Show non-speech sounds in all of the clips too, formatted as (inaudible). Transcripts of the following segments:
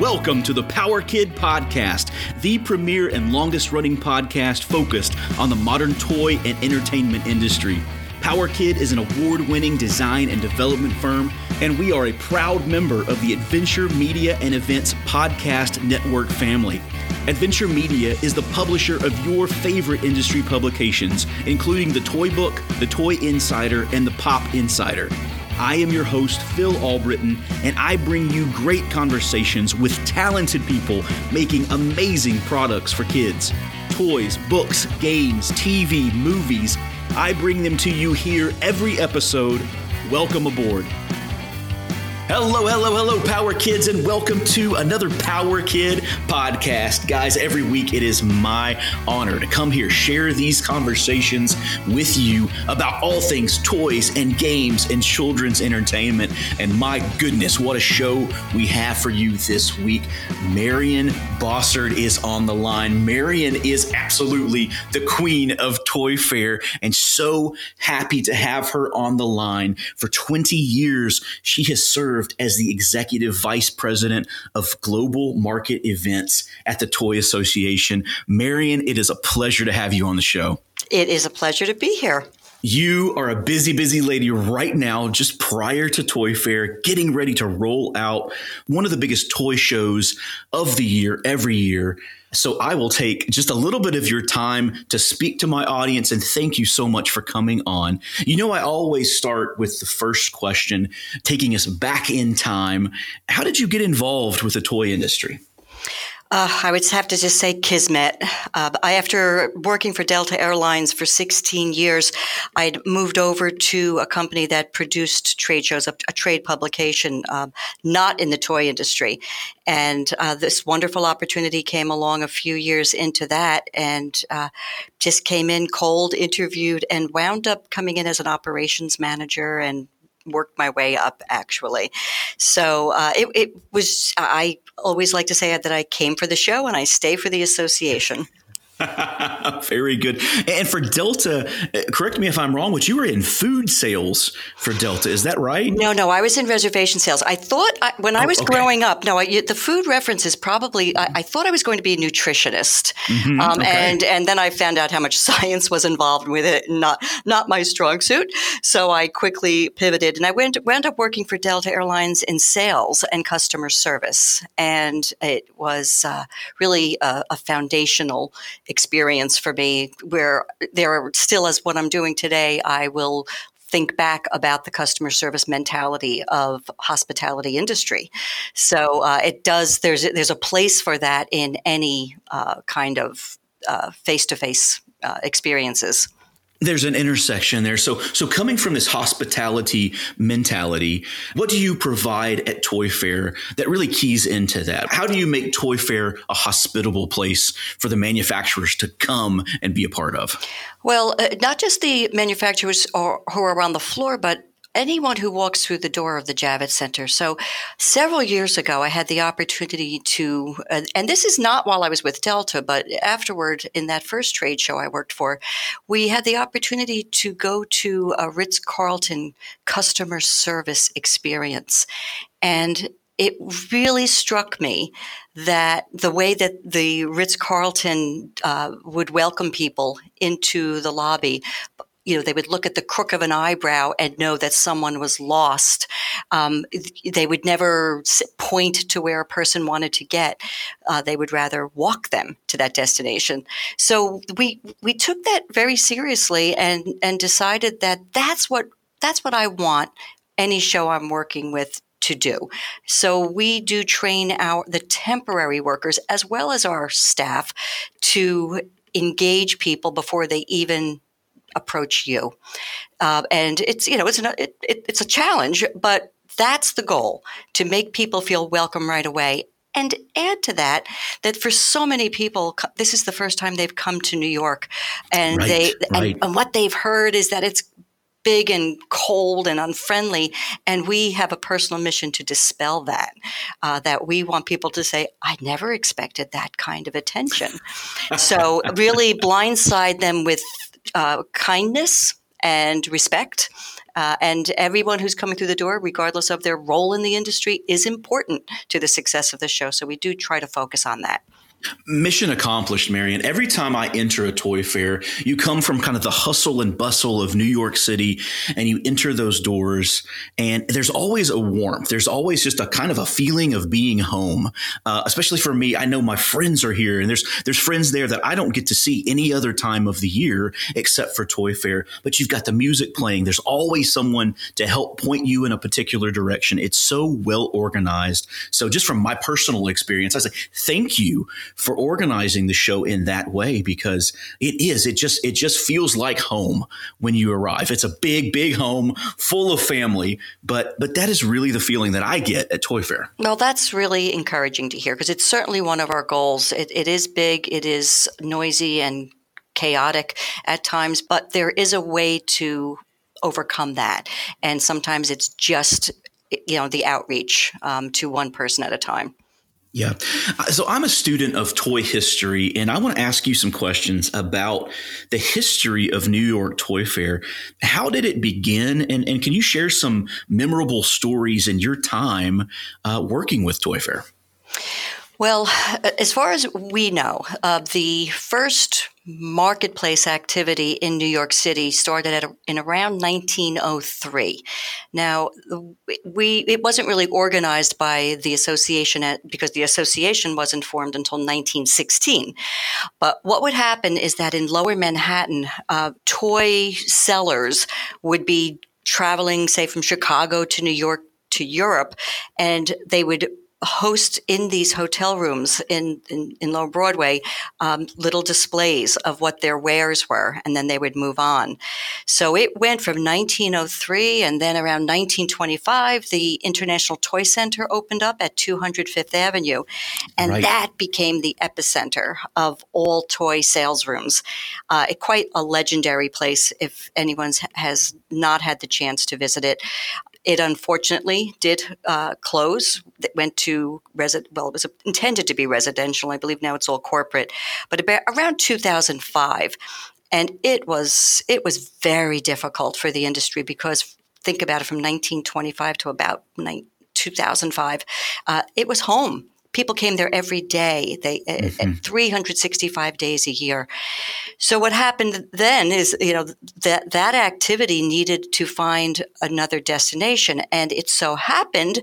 Welcome to the Power Kid Podcast, the premier and longest running podcast focused on the modern toy and entertainment industry. Power Kid is an award winning design and development firm, and we are a proud member of the Adventure Media and Events Podcast Network family. Adventure Media is the publisher of your favorite industry publications, including the Toy Book, the Toy Insider, and the Pop Insider. I am your host, Phil Albritton, and I bring you great conversations with talented people making amazing products for kids. Toys, books, games, TV, movies. I bring them to you here every episode. Welcome aboard. Hello, hello, hello, Power Kids, and welcome to another Power Kid podcast. Guys, every week it is my honor to come here, share these conversations with you about all things toys and games and children's entertainment. And my goodness, what a show we have for you this week. Marian Bossard is on the line. Marian is absolutely the queen of Toy Fair, and so happy to have her on the line. For 20 years, she has served as the executive vice president of global market events at the Toy Association. Marian, it is a pleasure to have you on the show. It is a pleasure to be here. You are a busy, busy lady right now, just prior to Toy Fair, getting ready to roll out one of the biggest toy shows of the year every year. So I will take just a little bit of your time to speak to my audience and thank you so much for coming on. You know, I always start with the first question, taking us back in time. How did you get involved with the toy industry? Uh, I would have to just say kismet. Uh, I, after working for Delta Airlines for 16 years, I'd moved over to a company that produced trade shows, a, a trade publication, um, not in the toy industry. And uh, this wonderful opportunity came along a few years into that and uh, just came in cold, interviewed, and wound up coming in as an operations manager and worked my way up actually. So uh, it, it was, I always like to say that I came for the show and I stay for the association. (laughs) Very good. And for Delta, uh, correct me if I'm wrong, but you were in food sales for Delta. Is that right? No, no, I was in reservation sales. I thought I, when oh, I was okay. growing up, no, I, the food reference is probably, I, I, thought I was going to be a nutritionist. Mm-hmm, um, okay. and, and then I found out how much (laughs) science was involved with it, not, not my strong suit. So I quickly pivoted and I went, wound up working for Delta Airlines in sales and customer service. And it was uh, really a, a foundational experience for me where there are still as what I'm doing today, I will think back about the customer service mentality of hospitality industry. So uh, it does. There's there's a place for that in any uh, kind of face to face experiences there's an intersection there. So, so coming from this hospitality mentality, what do you provide at Toy Fair that really keys into that? How do you make Toy Fair a hospitable place for the manufacturers to come and be a part of? Well, uh, not just the manufacturers or, who are on the floor, but anyone who walks through the door of the Javits Center. So, several years ago, I had the opportunity to, uh, and this is not while I was with Delta, but afterward in that first trade show I worked for, we had the opportunity to go to a Ritz Carlton customer service experience. And it really struck me that the way that the Ritz Carlton uh, would welcome people into the lobby you know, they would look at the crook of an eyebrow and know that someone was lost. Um, they would never point to where a person wanted to get. Uh, they would rather walk them to that destination. So we we took that very seriously and and decided that that's what that's what I want any show I'm working with to do. So we do train our the temporary workers as well as our staff to engage people before they even approach you. Uh, and it's you know it's an, it, it, it's a challenge, but that's the goal to make people feel welcome right away. And add to that that for so many people, this is the first time they've come to New York, and right, they right. And, and what they've heard is that it's big and cold and unfriendly. And we have a personal mission to dispel that. Uh, that we want people to say, I never expected that kind of attention. so, really blindside them with uh, kindness and respect. Uh, and everyone who's coming through the door, regardless of their role in the industry, is important to the success of the show. So we do try to focus on that. Mission accomplished, Marian. Every time I enter a toy fair, you come from kind of the hustle and bustle of New York City and you enter those doors, and there's always a warmth. There's always just a kind of a feeling of being home. Uh, especially for me, I know my friends are here, and there's there's friends there that I don't get to see any other time of the year except for Toy Fair. But you've got the music playing. There's always someone to help point you in a particular direction. It's so well organized. So just from my personal experience, I say thank you for organizing the show in that way because it is it just it just feels like home when you arrive. It's a big big home full of family but but that is really the feeling that i get at toy fair. Well that's really encouraging to hear because it's certainly one of our goals. It, it is big it is noisy and chaotic at times but there is a way to overcome that. And sometimes it's just you know the outreach um, to one person at a time yeah. So I'm a student of toy history, and I want to ask you some questions about the history of New York Toy Fair. How did it begin? And, and can you share some memorable stories in your time uh, working with Toy Fair? Well, as far as we know, uh, the first marketplace activity in New York City started at a, in around 1903. Now, we it wasn't really organized by the association at, because the association wasn't formed until 1916. But what would happen is that in Lower Manhattan, uh, toy sellers would be traveling, say, from Chicago to New York to Europe, and they would host in these hotel rooms in, in, in Lower Broadway um, little displays of what their wares were, and then they would move on. So it went from 1903, and then around 1925, the International Toy Center opened up at 200 Fifth Avenue, and right. that became the epicenter of all toy sales rooms. Uh, quite a legendary place if anyone has not had the chance to visit it. It unfortunately did uh, close. It went to resi- well, it was intended to be residential. I believe now it's all corporate. But about around 2005, and it was it was very difficult for the industry because think about it from 1925 to about 2005, uh, it was home people came there every day. They uh, mm-hmm. 365 days a year. So what happened then is you know that that activity needed to find another destination. And it so happened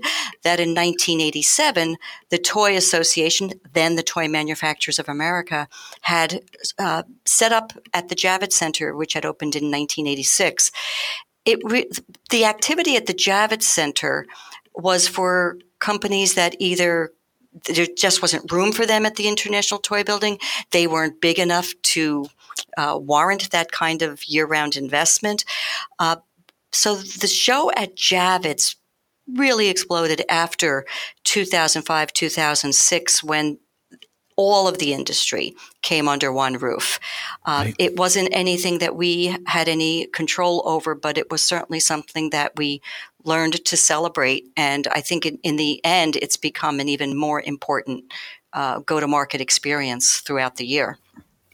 that in 1987 the toy association then the toy manufacturers of america had uh, set up at the javits center which had opened in 1986 it re- the activity at the javits center was for companies that either there just wasn't room for them at the International Toy Building. They weren't big enough to uh, warrant that kind of year round investment. Uh, so the show at Javits really exploded after 2005, 2006, when all of the industry came under one roof. Uh, right. It wasn't anything that we had any control over, but it was certainly something that we learned to celebrate. And I think in, in the end, it's become an even more important uh, go to market experience throughout the year.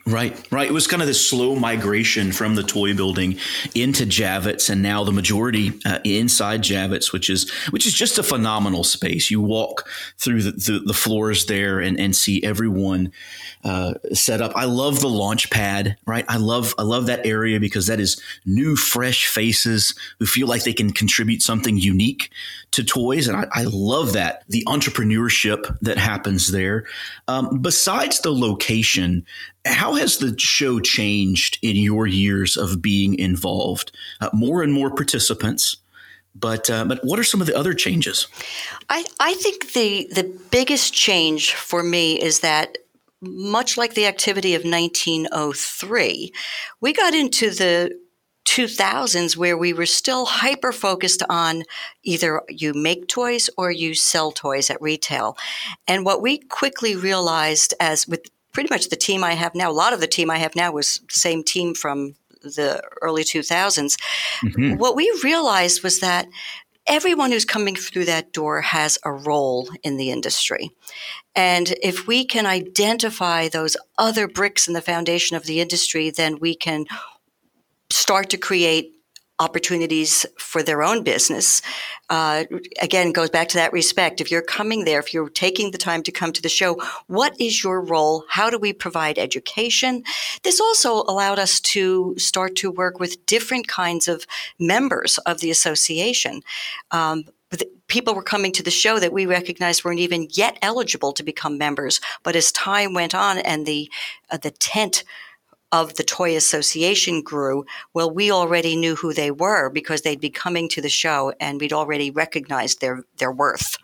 Right, right. It was kind of this slow migration from the toy building into Javits, and now the majority uh, inside Javits, which is which is just a phenomenal space. You walk through the, the, the floors there and, and see everyone uh, set up. I love the launch pad, right? I love I love that area because that is new, fresh faces who feel like they can contribute something unique to toys, and I, I love that the entrepreneurship that happens there. Um, besides the location, how has the show changed in your years of being involved? Uh, more and more participants. But uh, but what are some of the other changes? I, I think the the biggest change for me is that much like the activity of 1903, we got into the 2000s where we were still hyper focused on either you make toys or you sell toys at retail. And what we quickly realized as with pretty much the team I have now, a lot of the team I have now was the same team from the early 2000s. Mm-hmm. What we realized was that everyone who's coming through that door has a role in the industry. And if we can identify those other bricks in the foundation of the industry, then we can start to create opportunities for their own business. Uh, again, goes back to that respect. If you're coming there, if you're taking the time to come to the show, what is your role? How do we provide education? This also allowed us to start to work with different kinds of members of the association. Um, people were coming to the show that we recognized weren't even yet eligible to become members. But as time went on and the uh, the tent of the Toy Association grew, well, we already knew who they were because they'd be coming to the show and we'd already recognized their, their worth.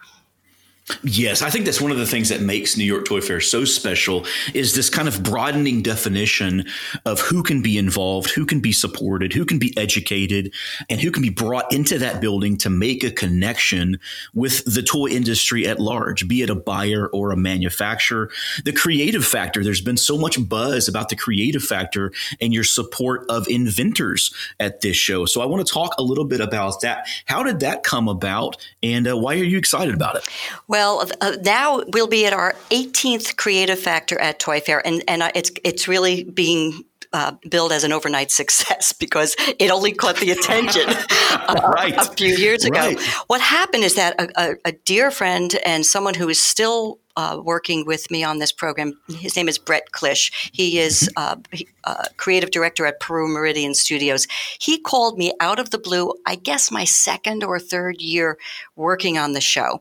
Yes, I think that's one of the things that makes New York Toy Fair so special is this kind of broadening definition of who can be involved, who can be supported, who can be educated, and who can be brought into that building to make a connection with the toy industry at large, be it a buyer or a manufacturer. The creative factor, there's been so much buzz about the creative factor and your support of inventors at this show. So I want to talk a little bit about that. How did that come about and uh, why are you excited about it? Well, well, uh, now we'll be at our 18th Creative Factor at Toy Fair, and and uh, it's it's really being uh, billed as an overnight (laughs) success because it only caught the attention right. (laughs) a, a, few years ago. Right. What happened is that a, a, a, dear friend and someone who is still uh, working with me on this program, his name is Brett Klish. He is mm-hmm. uh, uh, creative director at Peru Meridian Studios. He called me out of the blue, I guess my second or third year working on the show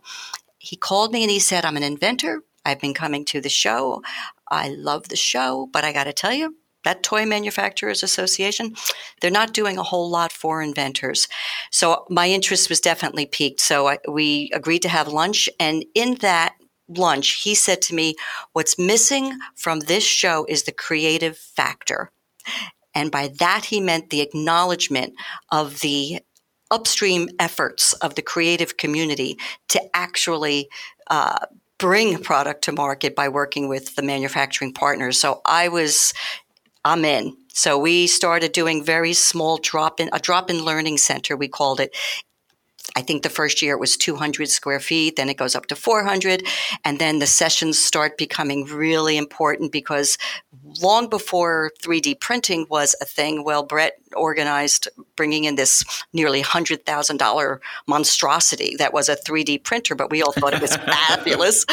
he called me and he said, I'm an inventor. I've been coming to the show. I love the show, but I got to tell you, that Toy Manufacturers Association, they're not doing a whole lot for inventors. So my interest was definitely piqued. So I, we agreed to have lunch. And in that lunch, he said to me, What's missing from this show is the creative factor. And by that, he meant the acknowledgement of the upstream efforts of the creative community to actually uh, bring product to market by working with the manufacturing partners. So I was, I'm in. So we started doing very small drop in, a drop in learning center, we called it, I think the first year it was 200 square feet, then it goes up to 400. And then the sessions start becoming really important because long before 3D printing was a thing, well, Brett organized bringing in this nearly $100,000 monstrosity that was a 3D printer, but we all thought it was (laughs) fabulous.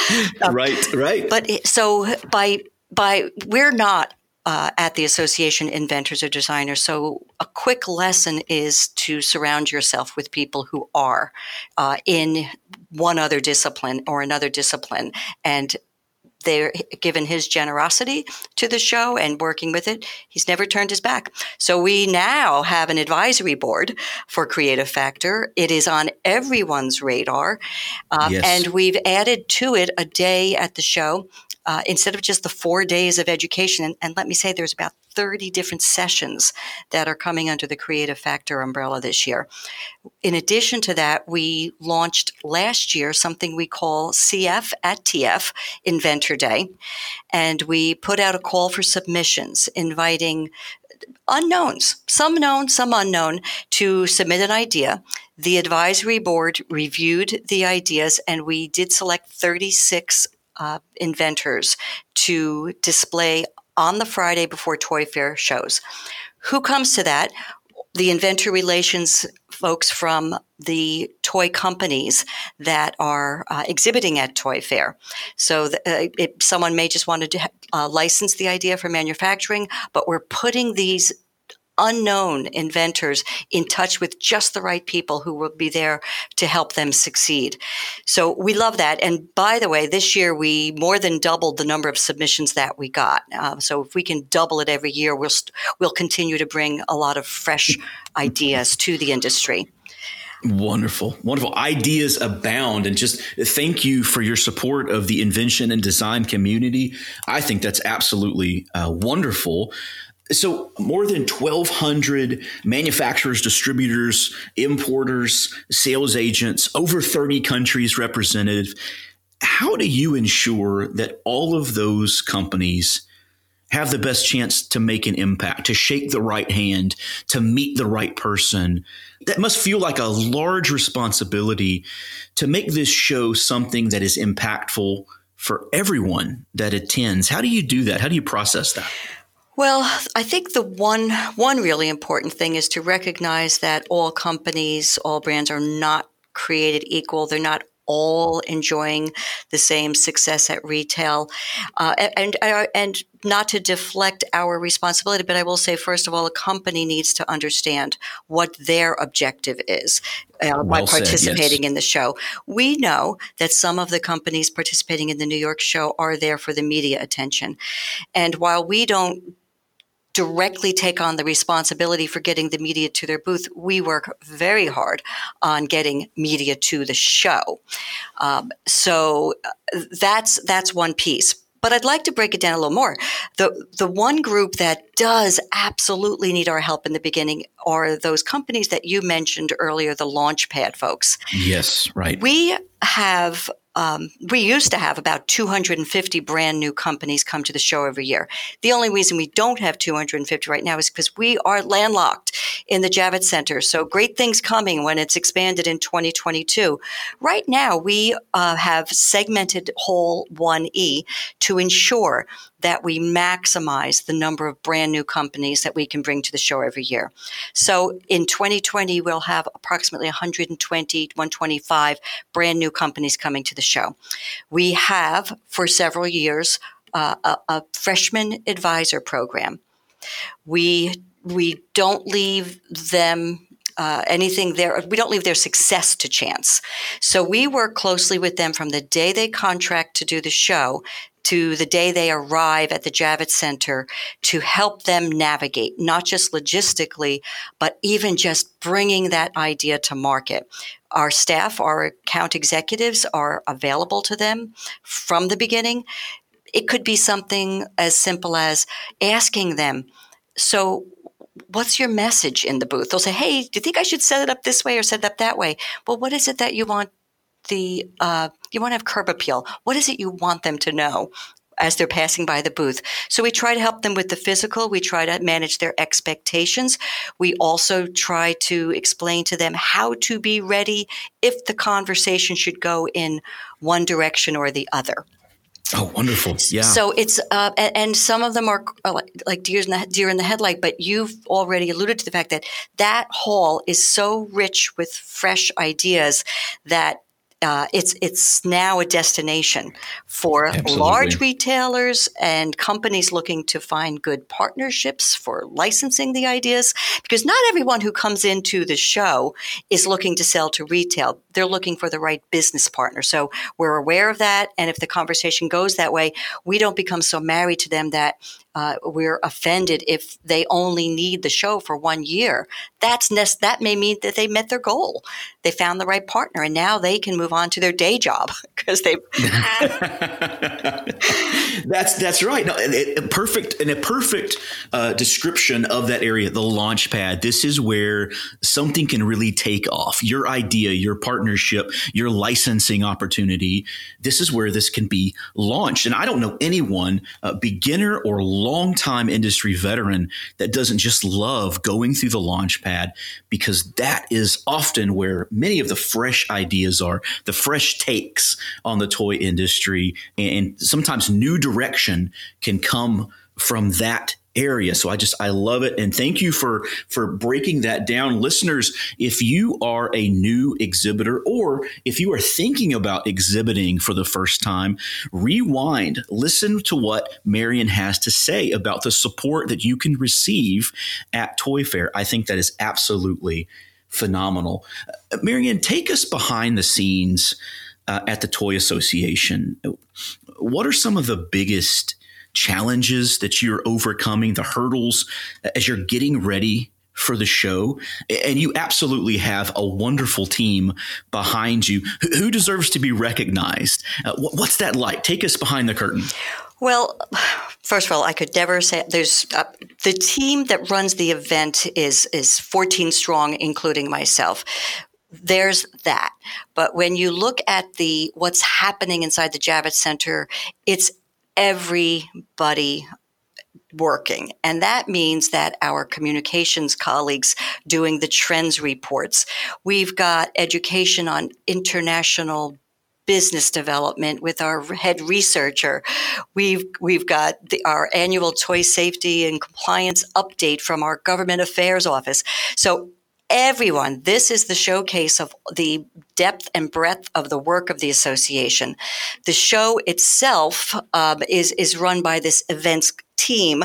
right, right. But so by by we're not uh, at the association inventors or designers. So, a quick lesson is to surround yourself with people who are uh, in one other discipline or another discipline. And they're given his generosity to the show and working with it, he's never turned his back. So we now have an advisory board for Creative Factor. It is on everyone's radar. Um, yes. And we've added to it a day at the show uh, instead of just the four days of education, and, and, let me say there's about 30 different sessions that are coming under the Creative Factor umbrella this year. In addition to that, we launched last year something we call CF at TF Inventor Day, and we put out a call for submissions inviting unknowns, some known, some unknown, to submit an idea. The advisory board reviewed the ideas and we did select 36 uh, inventors to display on the Friday before Toy Fair shows. Who comes to that? The inventor relations folks from the toy companies that are uh, exhibiting at Toy Fair. So the, uh, it, someone may just want to uh, license the idea for manufacturing, but we're putting these unknown inventors in touch with just the right people who will be there to help them succeed. So we love that. And by the way, this year we more than doubled the number of submissions that we got. Uh, so if we can double it every year, we'll st- we'll continue to bring a lot of fresh ideas to the industry. Wonderful, wonderful. Ideas abound. And just thank you for your support of the invention and design community. I think that's absolutely uh, wonderful. So, more than 1,200 manufacturers, distributors, importers, sales agents, over 30 countries represented. How do you ensure that all of those companies have the best chance to make an impact, to shake the right hand, to meet the right person? That must feel like a large responsibility to make this show something that is impactful for everyone that attends. How do you do that? How do you process that? Well, I think the one one really important thing is to recognize that all companies, all brands are not created equal. They're not all enjoying the same success at retail, uh, and and, and not to deflect our responsibility, but I will say, first of all, a company needs to understand what their objective is uh, well by participating said, yes. in the show. We know that some of the companies participating in the New York show are there for the media attention. And while we don't directly take on the responsibility for getting the media to their booth. We work very hard on getting media to the show. Um, so uh, that's that's one piece. But I'd like to break it down a little more. The the one group that does absolutely need our help in the beginning are those companies that you mentioned earlier, the Launchpad folks. Yes, right. We have um, we used to have about 250 brand new companies come to the show every year. The only reason we don't have 250 right now is because we are landlocked in the Javits Center. So great things coming when it's expanded in 2022. Right now, we uh, have segmented Hall 1E to ensure that we maximize the number of brand new companies that we can bring to the show every year. So in 2020, we'll have approximately 120, 125 brand new companies coming to the show. We have for several years uh, a, a freshman advisor program. We we don't leave them uh, anything there. We don't leave their success to chance. So we work closely with them from the day they contract to do the show to the day they arrive at the Javits Center to help them navigate, not just logistically, but even just bringing that idea to market. Our staff, our account executives are available to them from the beginning. It could be something as simple as asking them, so what's your message in the booth? They'll say, hey, do you think I should set it up this way or set it up that way? Well, what is it that you want the uh, you want to have curb appeal. What is it you want them to know? As they're passing by the booth. So we try to help them with the physical. We try to manage their expectations. We also try to explain to them how to be ready if the conversation should go in one direction or the other. Oh, wonderful! Yeah. So it's uh, and, some of them are uh, like deer in the deer in the headlight, but you've already alluded to the fact that that hall is so rich with fresh ideas that uh, it's it's now a destination for Absolutely. large retailers and companies looking to find good partnerships for licensing the ideas because not everyone who comes into the show is looking to sell to retail they're looking for the right business partner so we're aware of that and if the conversation goes that way we don't become so married to them that uh, we're offended if they only need the show for one year. That's that may mean that they met their goal. They found the right partner, and now they can move on to their day job (laughs) because they. (laughs) that's that's right. No, it, it, perfect and a perfect uh, description of that area, the launch pad. This is where something can really take off. Your idea, your partnership, your licensing opportunity. This is where this can be launched. And I don't know anyone, uh, beginner or longtime industry veteran that doesn't just love going through the launch pad because that is often where many of the fresh ideas are, the fresh takes on the toy industry, and sometimes new direction can come from that area. So I just I love it and thank you for for breaking that down listeners if you are a new exhibitor or if you are thinking about exhibiting for the first time rewind listen to what Marian has to say about the support that you can receive at Toy Fair. I think that is absolutely phenomenal. Uh, Marian take us behind the scenes uh, at the Toy Association. What are some of the biggest challenges that you're overcoming, the hurdles as you're getting ready for the show. And you absolutely have a wonderful team behind you. Who deserves to be recognized? Uh, what's that like? Take us behind the curtain. Well, first of all, I could never say there's uh, the team that runs the event is is 14 strong, including myself there's that. But when you look at the what's happening inside the Javits Center, it's everybody working. And that means that our communications colleagues doing the trends reports. We've got education on international business development with our head researcher. We've we've got the, our annual toy safety and compliance update from our government affairs office. So everyone. This is the showcase of the depth and breadth of the work of the association. The show itself um, is is run by this events team.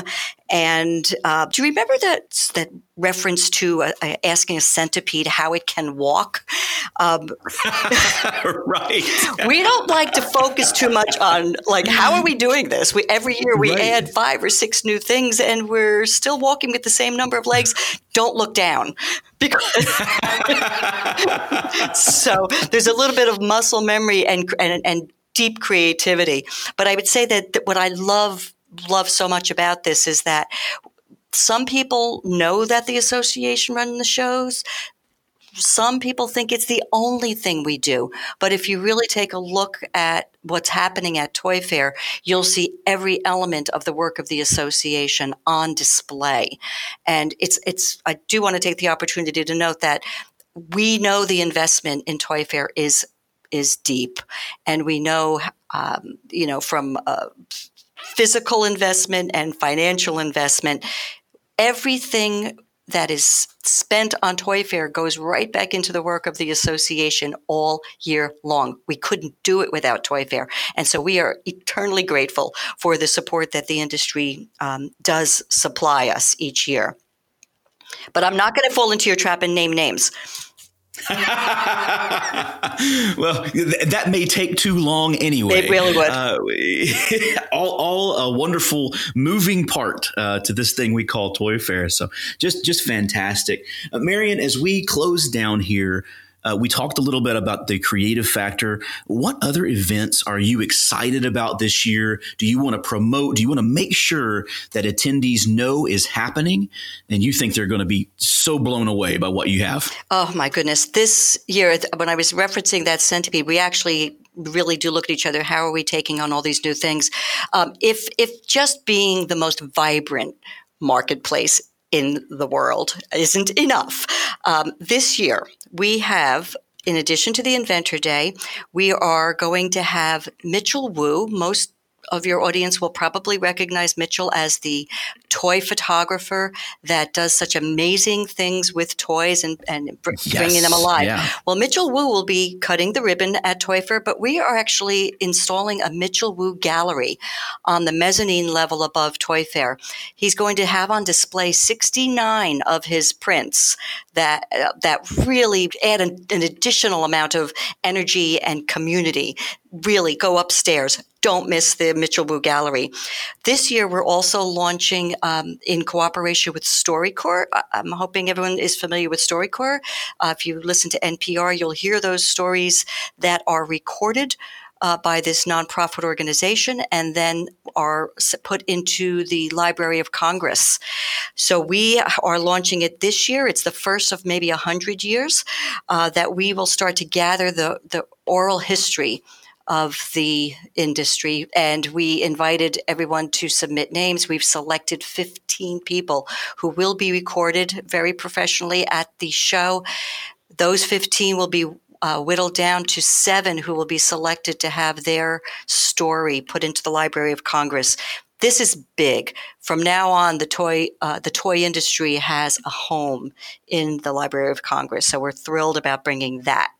And uh, do you remember that that reference to uh, uh asking a centipede how it can walk? Um, (laughs) right. we don't like to focus too much on like how are we doing this? We every year we right. add five or six new things, and we're still walking with the same number of legs. Don't look down (laughs) because (laughs) so there's a little bit of muscle memory and and, and deep creativity. But I would say that what I love love so much about this is that some people know that the association run the shows. Some people think it's the only thing we do. But if you really take a look at what's happening at Toy Fair, you'll see every element of the work of the association on display. And it's, it's, I do want to take the opportunity to note that we know the investment in Toy Fair is is deep, and we know, um, you know, from uh, physical investment and financial investment, everything that is spent on Toy Fair goes right back into the work of the association all year long. We couldn't do it without Toy Fair. And so we are eternally grateful for the support that the industry um, does supply us each year. But I'm not going to fall into your trap and name names. (laughs) well, th- that may take too long anyway. It really would. Uh, (laughs) all, all a wonderful moving part uh, to this thing we call Toy Fair. So just, just fantastic. Uh, Marian, as we close down here, uh, we talked a little bit about the creative factor. What other events are you excited about this year? Do you want to promote? Do you want to make sure that attendees know is happening? And you think they're going to be so blown away by what you have? Oh, my goodness. This year, when I was referencing that centipede, we actually really do look at each other. How are we taking on all these new things? Um, if if just being the most vibrant marketplace in the world isn't enough. Um, this year, we have in addition to the Inventor Day, we are going to have Mitchel Wu. Most of your audience will probably recognize Mitchel as the toy photographer that does such amazing things with toys and, and br- yes, bringing them alive. Yeah. Well, Mitchel Wu will be cutting the ribbon at Toy Fair, but we are actually installing a Mitchel Wu gallery on the mezzanine level above Toy Fair. He's going to have on display 69 of his prints that uh, that really add an, an additional amount of energy and community really go upstairs. Don't miss the Mitchel Wu Gallery. This year, we're also launching um, in cooperation with StoryCorps. I'm hoping everyone is familiar with StoryCorps. Uh, if you listen to NPR, you'll hear those stories that are recorded. Uh, by this nonprofit organization and then are put into the Library of Congress. So we are launching it this year. It's the first of maybe a hundred years uh, that we will start to gather the the oral history of the industry. And we invited everyone to submit names. We've selected 15 people who will be recorded very professionally at the show. Those 15 will be uh, whittled down to seven who will be selected to have their story put into the Library of Congress. This is big. From now on, the toy uh, the toy industry has a home in the Library of Congress. So we're thrilled about bringing that.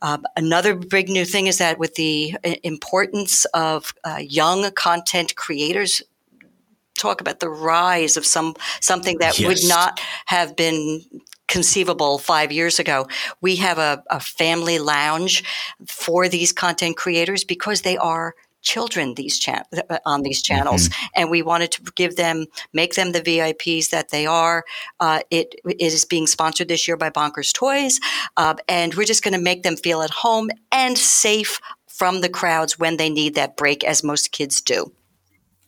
Um, another big new thing is that with the uh, importance of uh, young content creators, talk about the rise of some something that yes. would not have been conceivable five years ago. We have a, a family lounge for these content creators because they are children these cha- uh, on these channels, mm-hmm. and we wanted to give them, make them the VIPs that they are. Uh, it, it is being sponsored this year by Bonkers Toys, uh, and we're just going to make them feel at home and safe from the crowds when they need that break, as most kids do.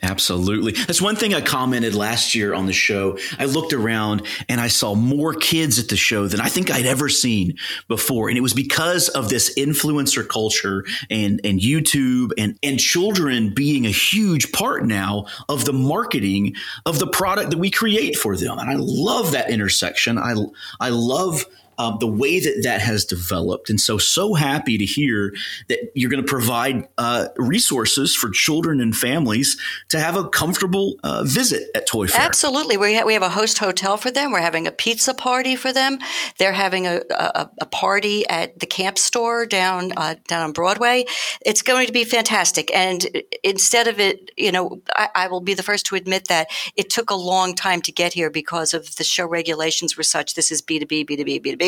Absolutely. That's one thing I commented last year on the show. I looked around and I saw more kids at the show than I think I'd ever seen before. And it was because of this influencer culture and, and YouTube and, and children being a huge part now of the marketing of the product that we create for them. And I love that intersection. I, I love um, the way that that has developed. And so, so happy to hear that you're going to provide uh, resources for children and families to have a comfortable uh, visit at Toy Fair. Absolutely. We, ha- we have a host hotel for them. We're having a pizza party for them. They're having a, a, a party at the camp store down, uh, down on Broadway. It's going to be fantastic. And instead of it, you know, I, I will be the first to admit that it took a long time to get here because of the show regulations were such. This is B2B, B2B, B2B.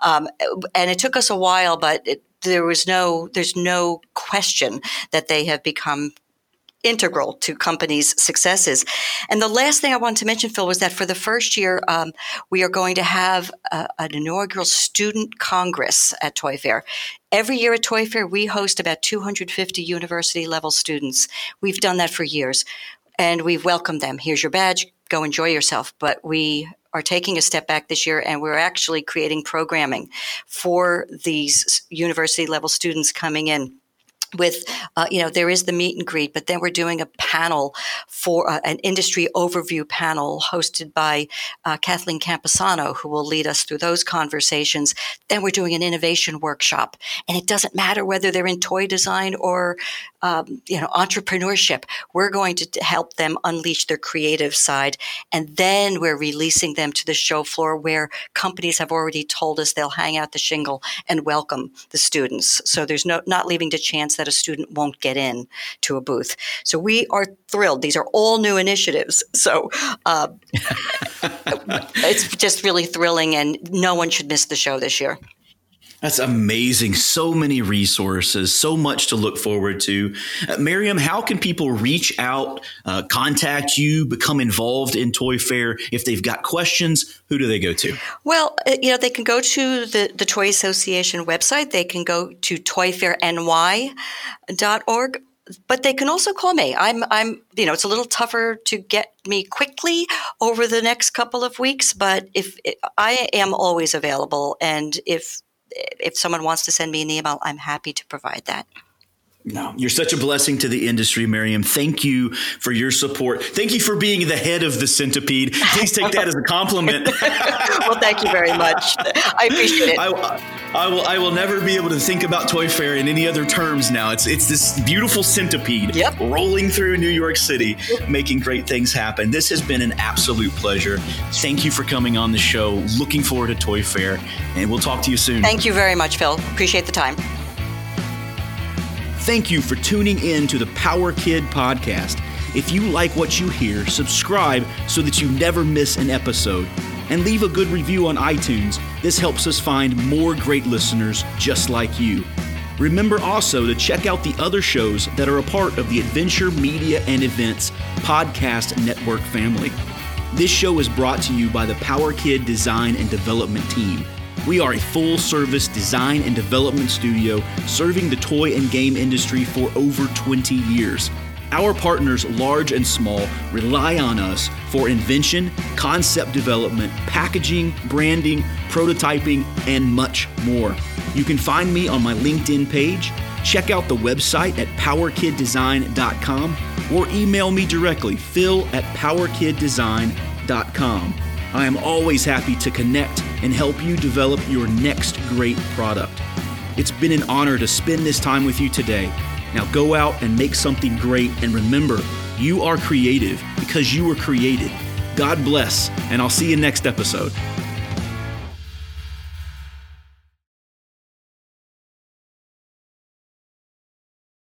Um, and it took us a while, but it, there was no, there's no question that they have become integral to companies' successes. And the last thing I wanted to mention, Phil, was that for the first year, um, we are going to have a, an inaugural student congress at Toy Fair. Every year at Toy Fair, we host about 250 university level students. We've done that for years and we've welcomed them. Here's your badge, go enjoy yourself. But we are taking a step back this year and we're actually creating programming for these university level students coming in with uh, you know there is the meet and greet but then we're doing a panel for uh, an industry overview panel hosted by uh, kathleen camposano who will lead us through those conversations. Then we're doing an innovation workshop and it doesn't matter whether they're in toy design or um, you know entrepreneurship we're going to help them unleash their creative side and then we're releasing them to the show floor where companies have already told us they'll hang out the shingle and welcome the students so there's no not leaving to chance that a student won't get in to a booth. So we are thrilled. These are all new initiatives. So uh, (laughs) it's just really thrilling, and no one should miss the show this year. That's amazing. So many resources, so much to look forward to. Uh, Miriam, how can people reach out, uh, contact you, become involved in Toy Fair? If they've got questions, who do they go to? Well, uh, you know, they can go to the, the Toy Association website. They can go to toyfairny.org but they can also call me. I'm, I'm, you know, it's a little tougher to get me quickly over the next couple of weeks, but if I am always available, and if if someone wants to send me an email, I'm happy to provide that. No, you're such a blessing to the industry, Miriam. Thank you for your support. Thank you for being the head of the centipede. Please take that as a compliment. (laughs) well, thank you very much. I appreciate it. I, I, will. I will never be able to think about Toy Fair in any other terms now. It's it's this beautiful centipede yep. rolling through New York City, making great things happen. This has been an absolute pleasure. Thank you for coming on the show. Looking forward to Toy Fair, and we'll talk to you soon. Thank you very much, Phil. Appreciate the time. Thank you for tuning in to the Power Kid podcast. If you like what you hear, subscribe so that you never miss an episode. And leave a good review on iTunes. This helps us find more great listeners just like you. Remember also to check out the other shows that are a part of the Adventure Media and Events Podcast Network family. This show is brought to you by the Power Kid Design and Development Team. We are a full service design and development studio serving the toy and game industry for over 20 years. Our partners, large and small, rely on us for invention, concept development, packaging, branding, prototyping, and much more. You can find me on my LinkedIn page, check out the website at powerkiddesign.com, or email me directly, phil at powerkiddesign.com. I am always happy to connect and help you develop your next great product. It's been an honor to spend this time with you today. Now go out and make something great and remember, you are creative because you were created. God bless, and I'll see you next episode.